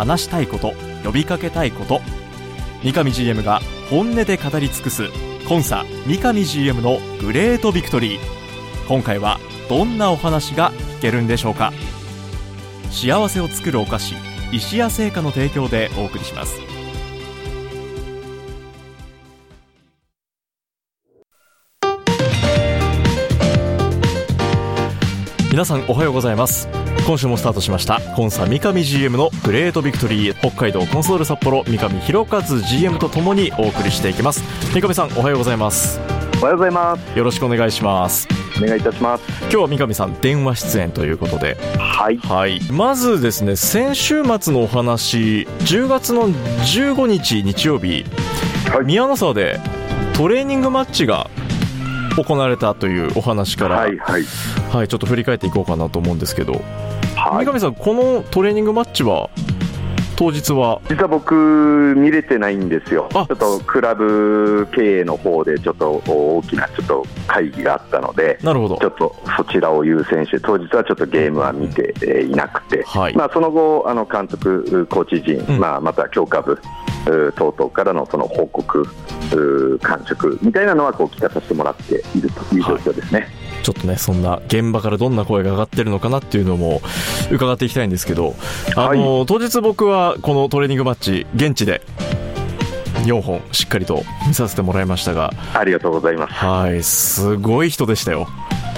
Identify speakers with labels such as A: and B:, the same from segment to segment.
A: 話したいこと呼びかけたいこと。三上 GM が本音で語り尽くすコンサ三上 GM のグレートビクトリー。今回はどんなお話が聞けるんでしょうか。幸せを作るお菓子石屋製菓の提供でお送りします。皆さんおはようございます。今週もスタートしました。コンサ三上 GM のグレートビクトリー北海道コンソール札幌三上弘和 GM とともにお送りしていきます。三上さんおはようございます。
B: おはようございます。
A: よろしくお願いします。
B: お願いいたします。
A: 今日は三上さん電話出演ということで。
B: はい。
A: はい。まずですね先週末のお話10月の15日日曜日、
B: はい。
A: 宮の沢でトレーニングマッチが行われたというお話から、
B: はいはい。
A: はい、ちょっと振り返っていこうかなと思うんですけど、
B: はい。
A: 三上さん、このトレーニングマッチは、当日は、
B: 実は僕見れてないんですよ。ちょ
A: あ
B: っとクラブ経営の方でちょっと大きなちょっと会議があったので
A: なるほど。
B: ちょ、っとそちらを優先して当日はちょっとゲームは見てえーいなくて、
A: はい。
B: まあ、その後あの監督コーチ陣、
A: うん。
B: まあ、また強化部等々からのその報告感触みたいなのはこう聞かさせてもらっているという状況ですね。
A: ちょっとね、そんな現場からどんな声が上がってるのかなっていうのも伺っていきたいんですけど、あの、当日僕はこのトレーニングマッチ、現地で4本しっかりと見させてもらいましたが、
B: ありがとうございます
A: はい、すごい人でしたよ。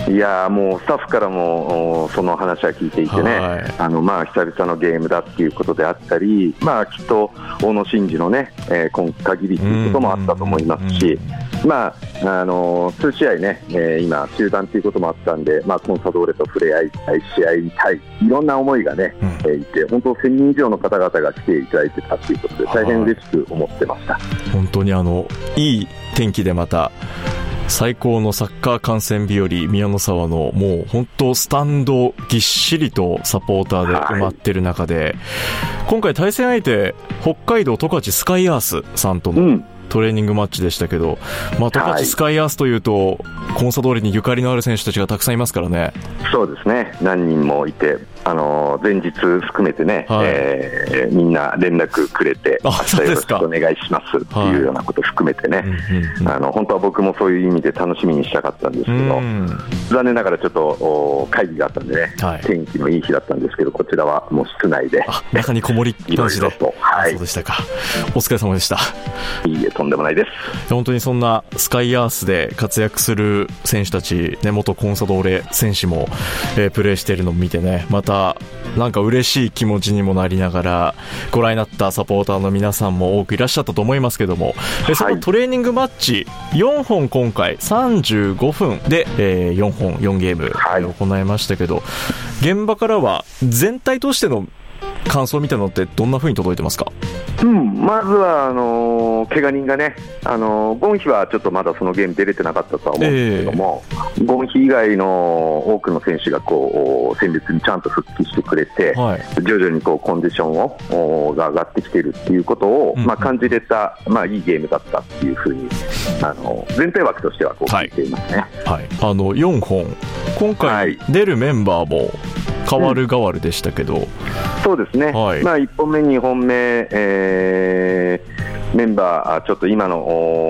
B: いやーもうスタッフからもおその話は聞いていてね、
A: はい。
B: あのまあ久々のゲームだっていうことであったり、まあ、きっと大野伸二のね、えー今限りということもあったと思いますし、まああのー数試合ね、えー今、中断ということもあったんで、まあ、コンサドーレと触れ合いたい、試合たい、いろんな思いがね、
A: うん。
B: えーいて、本当、1000人以上の方々が来ていただいてたということで、大変嬉しく思ってました。
A: 本当にあの、いい天気でまた、最高のサッカー観戦日和、宮の沢のもう本当スタンドぎっしりとサポーターで埋まってる中で、今回対戦相手、北海道十勝スカイアースさんとの
B: うん。
A: トレーニングマッチでしたけど、まあ十勝スカイアースというと、コンサドーレにゆかりのある選手たちがたくさんいますからね。
B: そうですね、何人もいて、あの前日含めてね、
A: はい
B: えーみんな連絡くれて、よろしくお願いしますって
A: はい
B: いうようなこと含めてね、あの本当は僕もそういう意味で楽しみにしたかったんですけど、
A: うん
B: 残念ながらちょっとお会議があったんでね、
A: はい
B: 天気のいい日だったんですけど、こちらはもう室内で、
A: あ、中にこもりっ
B: いろ
A: い。
B: ろと、はい
A: そうでしたか。お疲れ様でした。
B: いいえ、とんでもないです。
A: 本当にそんなスカイアースで活躍する選手たち、ね、元コンサドーレ選手も、えープレーしているのを見てね、また、なんか嬉しい気持ちにもなりながら、ご覧になったサポーターの皆さんも多くいらっしゃったと思いますけども、えーそのトレーニングマッチ、4本今回、35分で、えー4本、4ゲーム、行いましたけど、現場からは全体としての感想を見たのってどんな風に届いてますか？
B: うん、まずはあのー怪我人がね、あのーゴンヒはちょっとまだそのゲーム出れてなかったとは思うんですけども、ゴンヒ以外の多くの選手がこう戦列にちゃんと復帰してくれて、
A: はい。
B: 徐々にこうコンディションをおが上がってきているっていうことを、
A: うんうん。
B: まあ、感じれた、まあ、いいゲームだったっていうふうにあの全体枠としてはこう
A: はい。
B: 聞いていますね。
A: はい、あの4本、今
B: は
A: 回
B: い。
A: 出るメンバーも変わる変わるでしたけど、
B: そうですね、
A: はい。
B: まあ、1本目、2本目、えーメンバー、あちょっと今の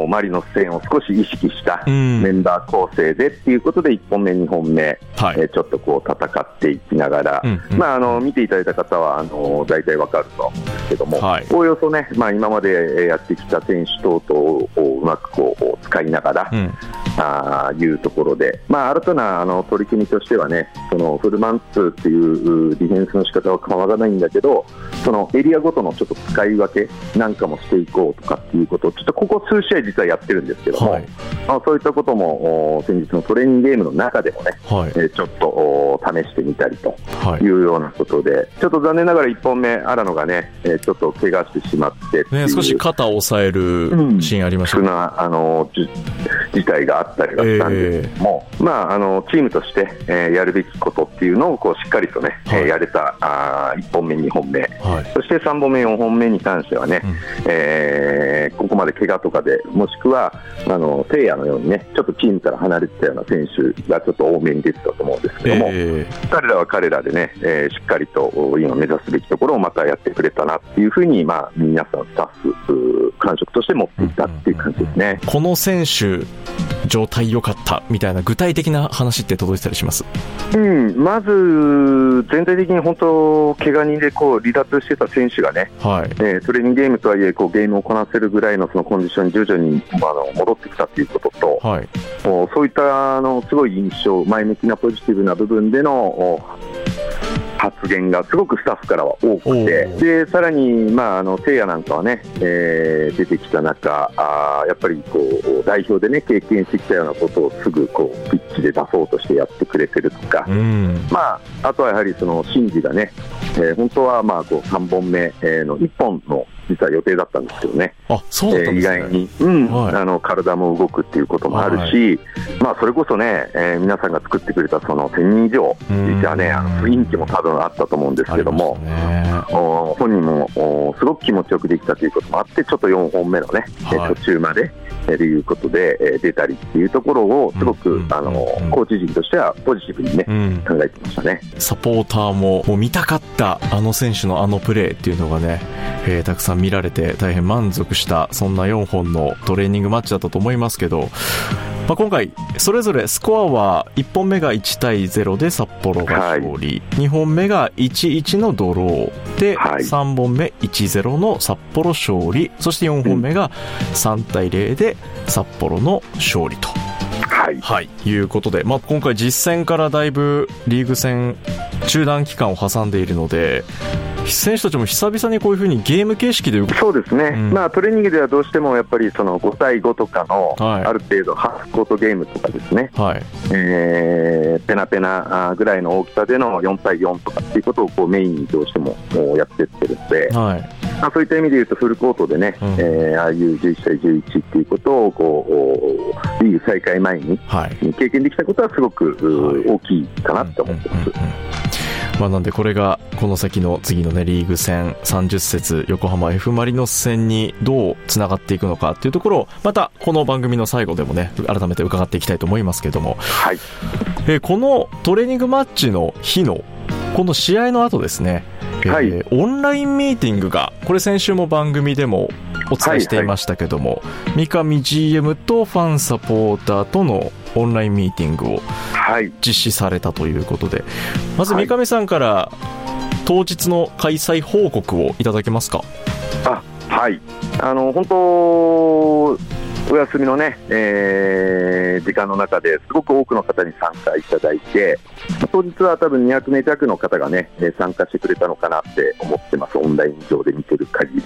B: おマリノス戦を少し意識した
A: うん。
B: メンバー構成でっていうことで、1本目、2本目、
A: はい。
B: えーちょっとこう戦っていきながら、
A: うんうん。
B: まあ、あの見ていただいた方はあの大体わかるとは思うんですけども、
A: はい。
B: おおよそね、まあ、今までえーやってきた選手等々をうまくこう使いながら、
A: うん
B: あーいうところで、まあ、新たなあの取り組みとしてはね、そのフルマンツーっていううディフェンスの仕方は変わらないんだけど、そのエリアごとのちょっと使い分けなんかもしていこうとかっていうことを、ちょっとここ数試合実はやってるんですけども、
A: はい。
B: まあ、そういったことも先日のトレーニングゲームの中でもね、はい、えちょっと試してみたりとい。うようなことで、はい、ちょっと残念ながら1本目、荒野がね、えちょっと怪我してしまって
A: ね、少し肩を押さえるシーンありました、ね、
B: なあの事態があったりはしたんですけども、えー、まあ、あのチームとして、えー、やるべきことっていうのをこうしっかりとね、はい、やれたあ1本目、2本目、はい、そして3本目、4本目に関してはね、うん、えー、ここまで怪我とかで、もしくはあの聖夜のようにね、ちょっとチームから離れてたような選手がちょっと多めに出てたと思うんですけども、えー、彼らは彼らでね、えー、しっかりと今目指すべきところをまたやってくれたなっていうふうに、まあ、皆さんスタッフ、感触として持っていたっていう感じですね。
A: この選手状態良かったみたいな具体的な話って届いてたりします、
B: うん、まず全体的に本当、怪我人でこう離脱してた選手がね、はい。えー、トレーニングゲームとはいえこうゲームをこなせるぐらいのそのコンディションに徐々にあの戻ってきたということと、はい、そういったあのすごい印象、前向きなポジティブな部分での発言がすごくスタッフからは多くて、でさらに、まあ、あの聖夜なんかはね、えー、出てきた中、あやっぱりこう代表でね経験してきたようなことをすぐこうピッチで出そうとしてやってくれてるとか、まあ、あとはやはりそのシンジがね、えー、本当はまあこう3本目の1本の実は予定だったんですけどね、
A: あそうだね、
B: えー、意外に、うん。はい、あの体も動くっていうこともあるし、はい、まあ、それこそね、えー、皆さんが作ってくれたその1000人以上、実はね、あの雰囲気も多分あったと思うんですけども、お本人もおすごく気持ちよくできたということもあって、ちょっと4本目のね、はい、途中まで、ということで、えー、出たりっていうところを、すごく、うん、あの、うん、コーチ陣としてはポジティブにね、うん、考えてましたね。
A: サポーターも、もう見たかったあの選手のあのプレーっていうのがね、えー、たくさん見られて大変満足したそんな4本のトレーニングマッチだったと思いますけど、まあ、今回それぞれスコアは1本目が1対0で札幌が勝利、はい、2本目が1-1のドローで、はい、3本目1-0の札幌勝利。そして4本目が3対0で札幌の勝利と。はい、はい、いうことで、まあ、今回実戦からだいぶリーグ戦中断期間を挟んでいるので選手たちも久々にこういうふうにゲーム形式で
B: そうですね、うん、まあ、トレーニングではどうしてもやっぱりその5対5とかのある程度、ハーフコートゲームとかですね、はい、えー、ペナペナぐらいの大きさでの4対4とかっていうことをこうメインにどうしてもやっていってるので。はいまあ、そういった意味でいうとフルコートでね、うん、えー、ああいう11対11っていうことをこうリーグ再開前に経験できたことはすごく、大きいかなと思ってます。
A: まあ、なんでこれがこの先の次の、ね、リーグ戦30節横浜 F・ マリノス戦にどうつながっていくのかっていうところをまたこの番組の最後でもね改めて伺っていきたいと思いますけども、はい。えー、このトレーニングマッチの日のこの試合の後ですね、はい、えー、オンラインミーティングがこれ先週も番組でもお伝えしていましたけども、はい。はい、三上 GM とファンサポーターとのオンラインミーティングを実施されたということで、はい、まず三上さんから当日の開催報告をいただけますか？
B: あはい。あの本当お休みのね、えー、時間の中ですごく多くの方に参加いただいて、当日は多分200名弱の方がね、参加してくれたのかなって思ってます、オンライン上で見てる限り。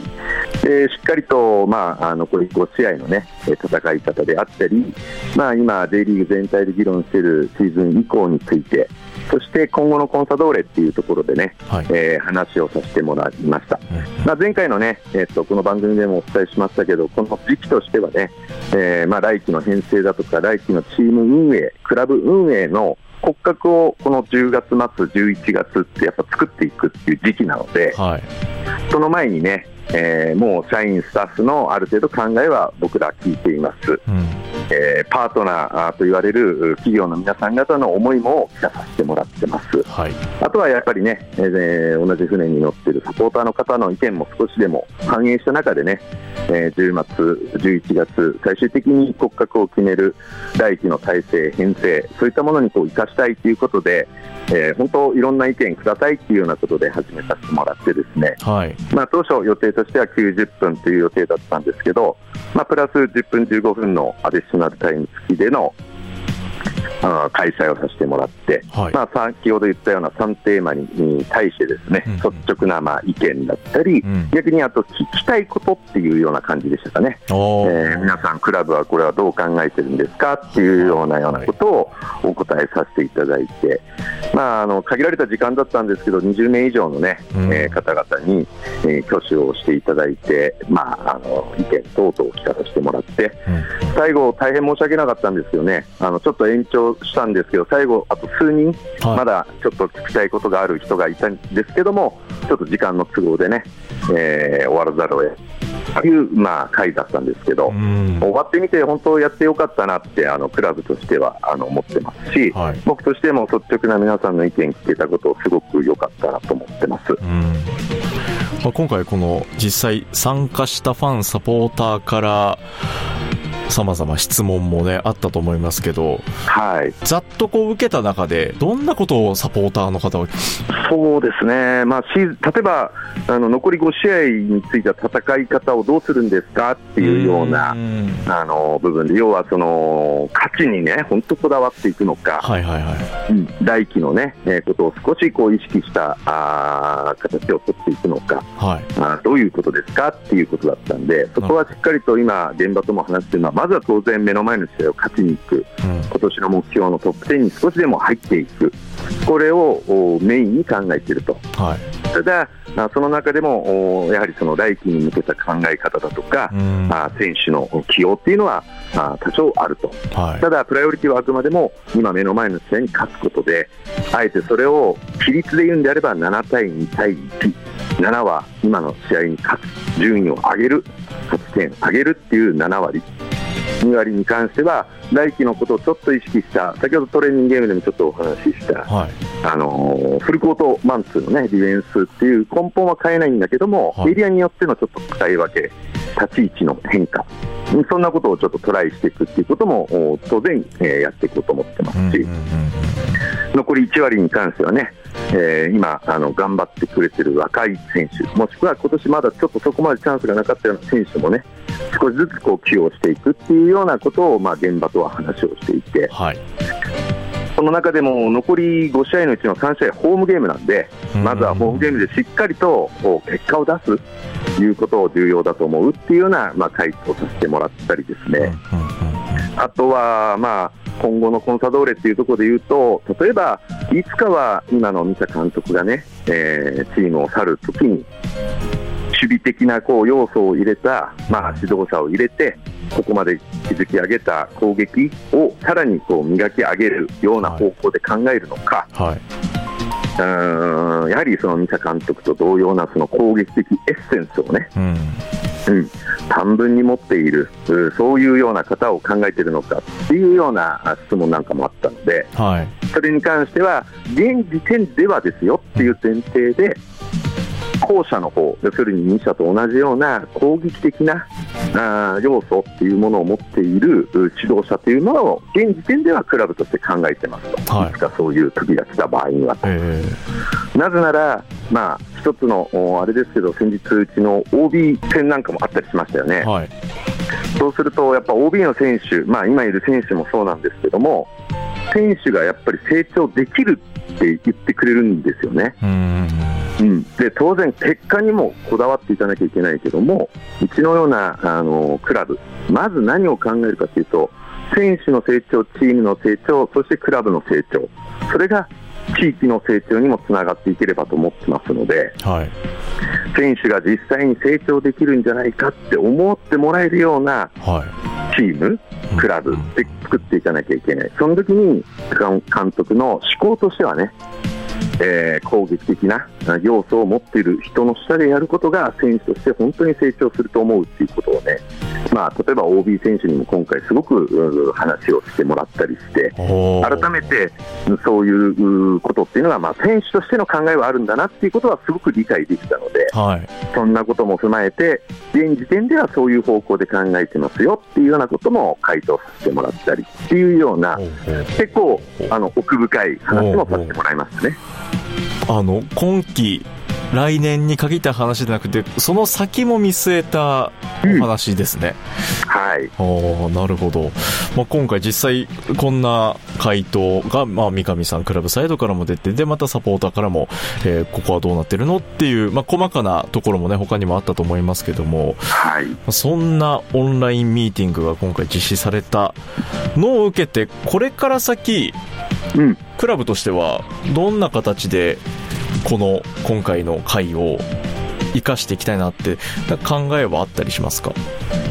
B: でしっかりと、まあ、あ残り5試合のね、戦い方であったり、まあ、今、J リーグ全体で議論しているシーズン以降について、そして今後のコンサドーレっていうところでね、はい、えー、話をさせてもらいました、うん、まあ、前回のね、えーと、この番組でもお伝えしましたけど、この時期としてはね、えーまあ、来季の編成だとか、来季のチーム運営、クラブ運営の骨格をこの10月末、11月ってやっぱ作っていくっていう時期なので、はい、その前にね、えー、もう社員、スタッフのある程度考えは僕ら聞いています、うん、えー、パートナーと言われる企業の皆さん方の思いも聞かさせてもらってます、はい、あとはやっぱりね、えー、同じ船に乗っているサポーターの方の意見も少しでも反映した中でね、えー、10月、11月、最終的に骨格を決める来期の体制、編成、そういったものにこう生かしたいということで、えー、本当、いろんな意見くださいというようなことで始めさせてもらってですね、はい。まあ、当初予定としては90分という予定だったんですけど、まあ、プラス10分15分のアディショナルタイム付きでの開催をさせてもらって、はい、まあ、先ほど言ったような3テーマに対してですね、うん、率直なまあ意見だったり、うん、逆にあと聞きたいことっていうような感じでしたかね、えー、皆さん、クラブはこれはどう考えてるんですか？っていうようなようなことをお答えさせていただいて、まあ、あの限られた時間だったんですけど、20名以上のね、うん、えー、方々に、えー、挙手をしていただいて、まあ、あの意見等々を聞かさせてもらって、最後、大変申し訳なかったんですけどね、あのちょっと延長したんですけど、最後、あと数人、はい、まだちょっと聞きたいことがある人がいたんですけども、ちょっと時間の都合でね、えー、終わらざるを得という、まあ、回だったんですけど、終わってみて、本当やってよかったなってあのクラブとしてはあの思ってますし、はい、僕としても率直な皆さんの意見聞けたことすごく良かったなと思ってます。
A: まあ、今回、この実際参加したファン、サポーターからさまざま質問もね、あったと思いますけど、
B: はい。
A: ざっとこう受けた中で、どんなことをサポーターの方は？
B: そうですね。まあ、例えば、あの、残り5試合については戦い方をどうするんですか？っていうような、うあの、部分で、要はその、勝ちにね、本当こだわっていくのか、
A: はいはいはい。
B: うん、来季のね、えー、ことを少しこう意識したあ形を取っていくのか、はい、あどういうことですか？っていうことだったんで、そこはしっかりと今、現場とも話してるのは、まずは当然目の前の試合を勝ちに行く、うん、今年の目標のトップ10に少しでも入っていく、これをメインに考えていると。はい、ただその中でもやはりその来季に向けた考え方だとか、うん、選手の起用っていうのは多少あると、はい、ただ、プライオリティはあくまでも今、目の前の試合に勝つことで、あえてそれを比率で言うんであれば7対2対1、7は今の試合に勝つ、順位を上げる、勝ち点上げるっていう7割。2割に関しては来季のことをちょっと意識した。先ほどトレーニングゲームでもちょっとお話しした、はい、あのフルコートマンツーの、ね、ディフェンスっていう根本は変えないんだけども、はい、エリアによってのちょっと使い分け立ち位置の変化。そんなことをちょっとトライしていくっていうことも当然、えー、やっていこうと思ってますし、残り1割に関してはね、えー、今あの頑張ってくれてる若い選手もしくは今年まだちょっとそこまでチャンスがなかったような選手もね少しずつこう起用していくっていうようなことを、まあ、現場とは話をしていて、はい、その中でも残り5試合のうちの3試合ホームゲームなんで、まずはホームゲームでしっかりと結果を出す。ということを重要だと思うっていうような、まあ、回答させてもらったりですね。あとは、まあ、今後のコンサドーレっていうところで言うと、例えば、いつかは今の三田監督がね、えー、チームを去るときに、守備的なこう要素を入れた、まあ、指導者を入れて、ここまで築き上げた攻撃をさらにこう磨き上げるような方向で考えるのか、はい、うんやはりその三田監督と同様なその攻撃的エッセンスをね、うん。うん、短文に持っている、そういうような方を考えているのかっていうような質問なんかもあったので、はい、それに関しては、現時点ではですよっていう前提で、後者の方要するに2社と同じような攻撃的なあ要素っていうものを持っている指導者というのを現時点ではクラブとして考えてますと、はい、いつかそういう時が来た場合にはと。えー、なぜなら、まあ、一つのあれですけど先日うちの OB 戦なんかもあったりしましたよね。はい、そうするとやっぱ OB の選手、まあ、今いる選手もそうなんですけども選手がやっぱり成長できるって言ってくれるんですよね。うん。うん、で当然、結果にもこだわっていかなきゃいけないけどもうちのようなあのクラブ。まず何を考えるかというと選手の成長、チームの成長そしてクラブの成長。それが地域の成長にもつながっていければと思ってますので、はい、選手が実際に成長できるんじゃないかって思ってもらえるようなチーム、クラブで作っていかなきゃいけない、その時に監督の思考としてはね、えー、攻撃的な要素を持っている人の下でやることが選手として本当に成長すると思うということをね、まあ、例えば OB 選手にも今回すごく話をしてもらったりして改めてそういうことっていうのは、まあ、選手としての考えはあるんだなっていうことはすごく理解できたので、はい、そんなことも踏まえて現時点ではそういう方向で考えてますよっていうようなことも回答させてもらったりっていうような結構あの奥深い話もさせてもらいましたね。
A: あの今季来年に限った話じゃなくて、その先も見据えたお話ですね。
B: うん、はい。
A: おなるほど。まあ、今回実際こんな回答が、まあ、三上さんクラブサイドからも出て、で、またサポーターからも、えー、ここはどうなってるのっていう、まあ、細かなところもね、他にもあったと思いますけども、
B: はい。
A: そんなオンラインミーティングが今回実施されたのを受けて、これから先、うん、クラブとしてはどんな形でこの今回の会を生かしていきたいなって考えはあったりしますか？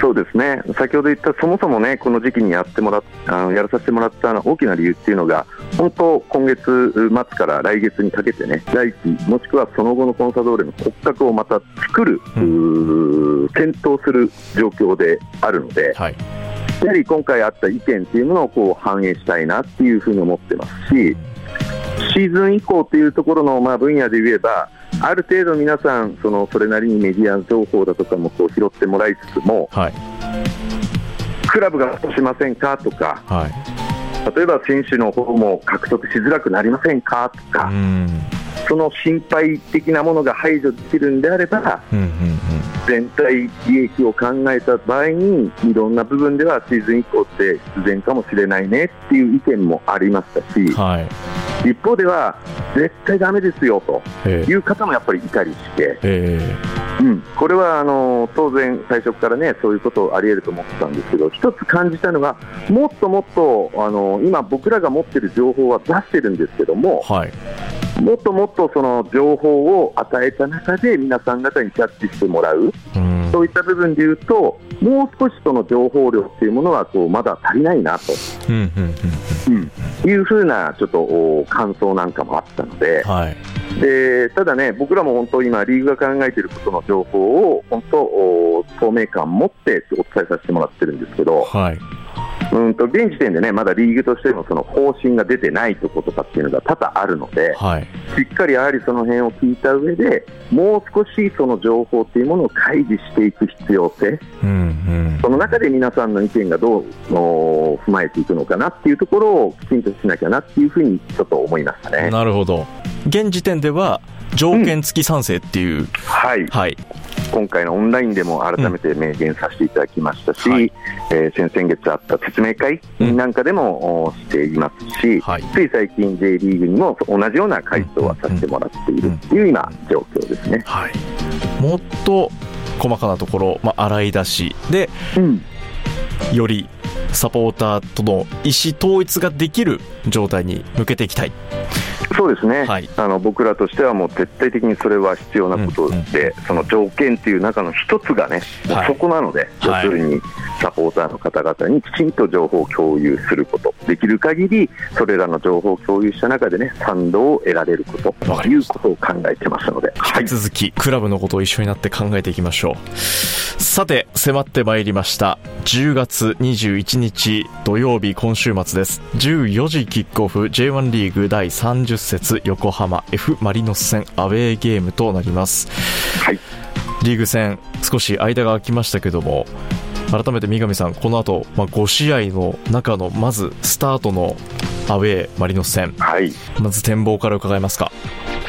B: そうですね。先ほど言ったそもそもねこの時期にやってもらあのやらさせてもらった大きな理由っていうのが本当今月末から来月にかけてね来期もしくはその後のコンサドーレの骨格をまた作る、うん、検討する状況であるので、はい。やはり今回あった意見というものをこう反映したいなっていうふうに思ってますし、シーズン以降というところのまあ分野で言えば、ある程度皆さん、そのそれなりにメディア情報だとかもこう拾ってもらいつつも、はい、クラブが落としませんかとか、はい、例えば選手の方も獲得しづらくなりませんかとか。その心配的なものが排除できるんであれば、うんうんうん、全体利益を考えた場合にいろんな部分ではシーズン以降って必然かもしれないねっていう意見もありましたし、はい、一方では絶対だめですよという方もやっぱりいたりして。うん、これはあの当然、最初からねそういうことありえると思ってたんですけど一つ感じたのがもっともっとあの今、僕らが持っている情報は出してるんですけども、はい、もっともっとその情報を与えた中で皆さん方にキャッチしてもらう、うん、そういった部分でいうともう少しその情報量っていうものはこうまだ足りないなと、うんいうふうなちょっと感想なんかもあったので、はい、でただね、僕らも本当今、リーグが考えていることの情報を本当透明感を持ってお伝えさせてもらってるんですけど。はいうんと現時点でねまだリーグとしてのその方針が出てないところとかっていうのが多々あるので、はい、しっかりやはりその辺を聞いた上でもう少しその情報っていうものを開示していく必要性、うんうん、その中で皆さんの意見がどう踏まえていくのかなっていうところをきちんとしなきゃなっていうふうにちょっと思いましたね。
A: なるほど。現時点では条件付き賛成っていう、うん、
B: はい、はい、今回のオンラインでも改めて明言させていただきましたし、うんはい、えー、先々月あった説明会なんかでも、していますし、はい、つい最近 J リーグにも同じような回答はさせてもらっているという今、状況ですね。
A: はい、もっと細かなところ、まあ、洗い出しで、うん、よりサポーターとの意思統一ができる状態に向けていきたい。
B: そうですね、はい、あの僕らとしてはもう徹底的にそれは必要なことで、うんうん、その条件っていう中の一つがね、はい、そこなので、要するにサポーターの方々にきちんと情報を共有すること、できる限りそれらの情報を共有した中でね、賛同を得られることということを考えてますので、
A: 引き続き、クラブのことを一緒になって考えていきましょう。さて、迫ってまいりました。10月21日土曜日、今週末です。14時キックオフ J1 リーグ第30節横浜 F マリノス戦アウェーゲームとなります。はい。リーグ戦、少し間が空きましたけども、改めて三上さん、この後、まあ、5試合の中のまずスタートのアウェーマリノス戦、はい、まず展望から伺えますか。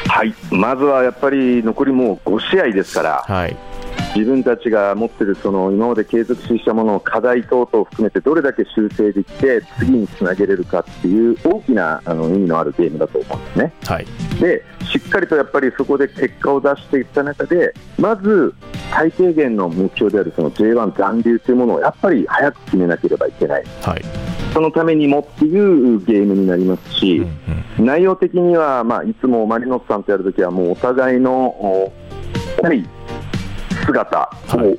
B: はい、まずはやっぱり残りもう5試合ですから、はい、自分たちが持っているその今まで継続したものを課題等々を含めてどれだけ修正できて次につなげれるかっていう大きなあの意味のあるゲームだと思うんですね。はい、でしっかりとやっぱりそこで結果を出していった中でまず最低限の目標であるその J1 残留というものをやっぱり早く決めなければいけない。はいそのためにもっていうゲームになりますし、うんうん、内容的には、まあ、いつもマリノスさんとやるときは、もうお互いのり姿を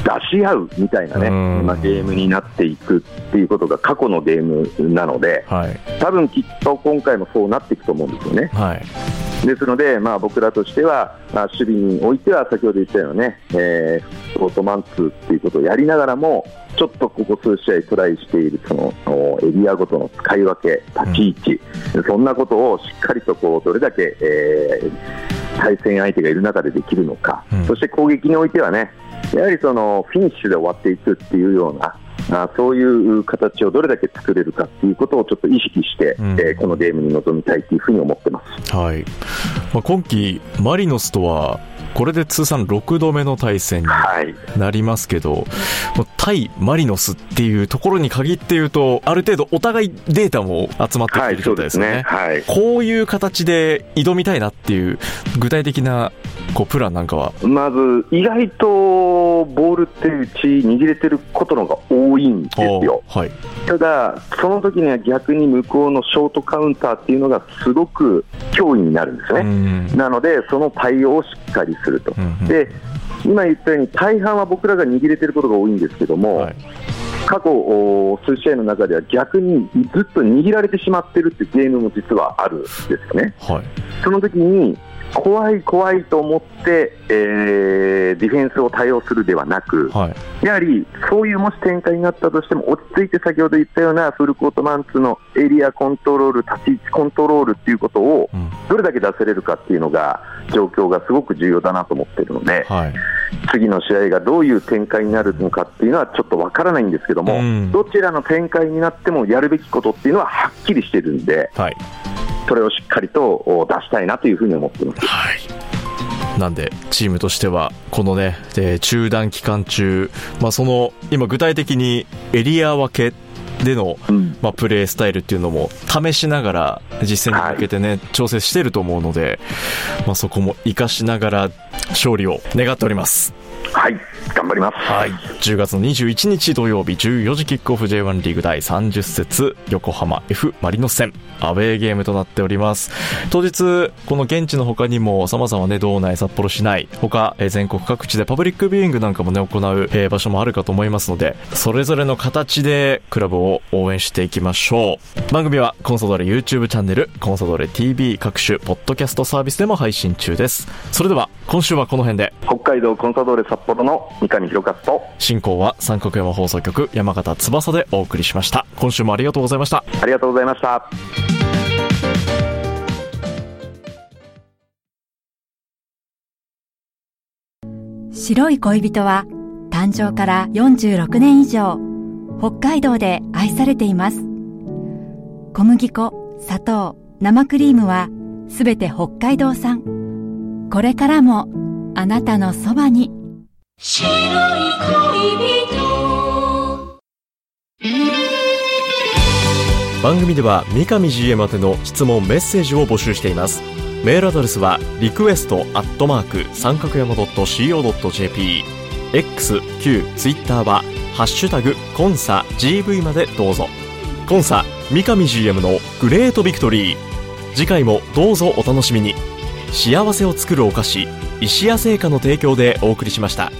B: 出し合うみたいなね、まあ、ゲームになっていくっていうことが過去のゲームなので、はい、多分きっと今回もそうなっていくと思うんですよね。はい。ですので、まあ、僕らとしては、まあ、守備においては先ほど言ったようにね、えー、オールマンツーっていうことをやりながらも、ちょっとここ数試合トライしているそのエリアごとの使い分け、立ち位置、うん、そんなことをしっかりとこうどれだけ、えー対戦相手がいる中でできるのか、うん、そして攻撃においてはねやはりそのフィニッシュで終わっていくっていうようなあそういう形をどれだけ作れるかっていうことをちょっと意識して、うん、えー、このゲームに臨みたいというふうに思ってます、
A: はい。まあ、今季、マリノスとはこれで通算6度目の対戦になりますけど、はい、対マリノスっていうところに限って言うと、ある程度お互いデータも集まってきてる状態ですね。はい、ね。はい、こういう形で挑みたいなっていう具体的なこうプランなんかは？
B: まず、意外とボールってうち握れてることのが多いんですよ。はい、ただ、その時には逆に向こうのショートカウンターっていうのがすごく脅威になるんですね。なので、その対応をしっかりすると。で今言ったように大半は僕らが握れてることが多いんですけども、はい、過去数試合の中では逆にずっと握られてしまってるっていうゲームも実はあるんですよね。はい、その時に怖い怖いと思って、えー、ディフェンスを対応するではなく、はい、やはりそういうもし展開になったとしても落ち着いて先ほど言ったようなフルコートマンツーのエリアコントロール、立ち位置コントロールっていうことをどれだけ出せれるかっていうのが状況がすごく重要だなと思っているので、はい、次の試合がどういう展開になるのかっていうのはちょっとわからないんですけども、うん、どちらの展開になってもやるべきことっていうのははっきりしてるんで。はいそれをしっかりと出したいなというふうに思ってます。はい
A: なんで、チームとしては、このね、えー、中断期間中、まあ、その、今具体的にエリア分けでの、うん、まあ、プレースタイルっていうのも試しながら実践に向けてね、はい、調整してると思うので、まあ、そこも活かしながら勝利を願っております。
B: はい頑張ります。
A: はい。10月の21日土曜日14時キックオフ J1 リーグ第30節横浜 F マリノス戦アウェーゲームとなっております。当日、この現地の他にも様々ね、道内、札幌市内、他、え全国各地でパブリックビューイングなんかもね、行う、え場所もあるかと思いますので、それぞれの形でクラブを応援していきましょう。番組はコンソドレ YouTube チャンネル、コンソドレ TV 各種ポッドキャストサービスでも配信中です。それでは、今週はこの辺で。
B: 北海道コンソドレ札幌の三上博勝と、
A: 進行は三角山放送局山形翼でお送りしました。今週もありがとうございました。
B: ありがとうございました。
C: 白い恋人は誕生から46年以上北海道で愛されています小麦粉砂糖生クリームはすべて北海道産これからもあなたのそばに。白い恋人
A: 番組では三上 GM 宛ての質問メッセージを募集しています。メールアドレスはリクエストアットマーク三角山 .co.jp X、Q、Twitter はハッシュタグコンサ GV までどうぞ。コンサ三上 GM のグレートビクトリー。次回もどうぞお楽しみに。幸せを作るお菓子石屋製菓の提供でお送りしました。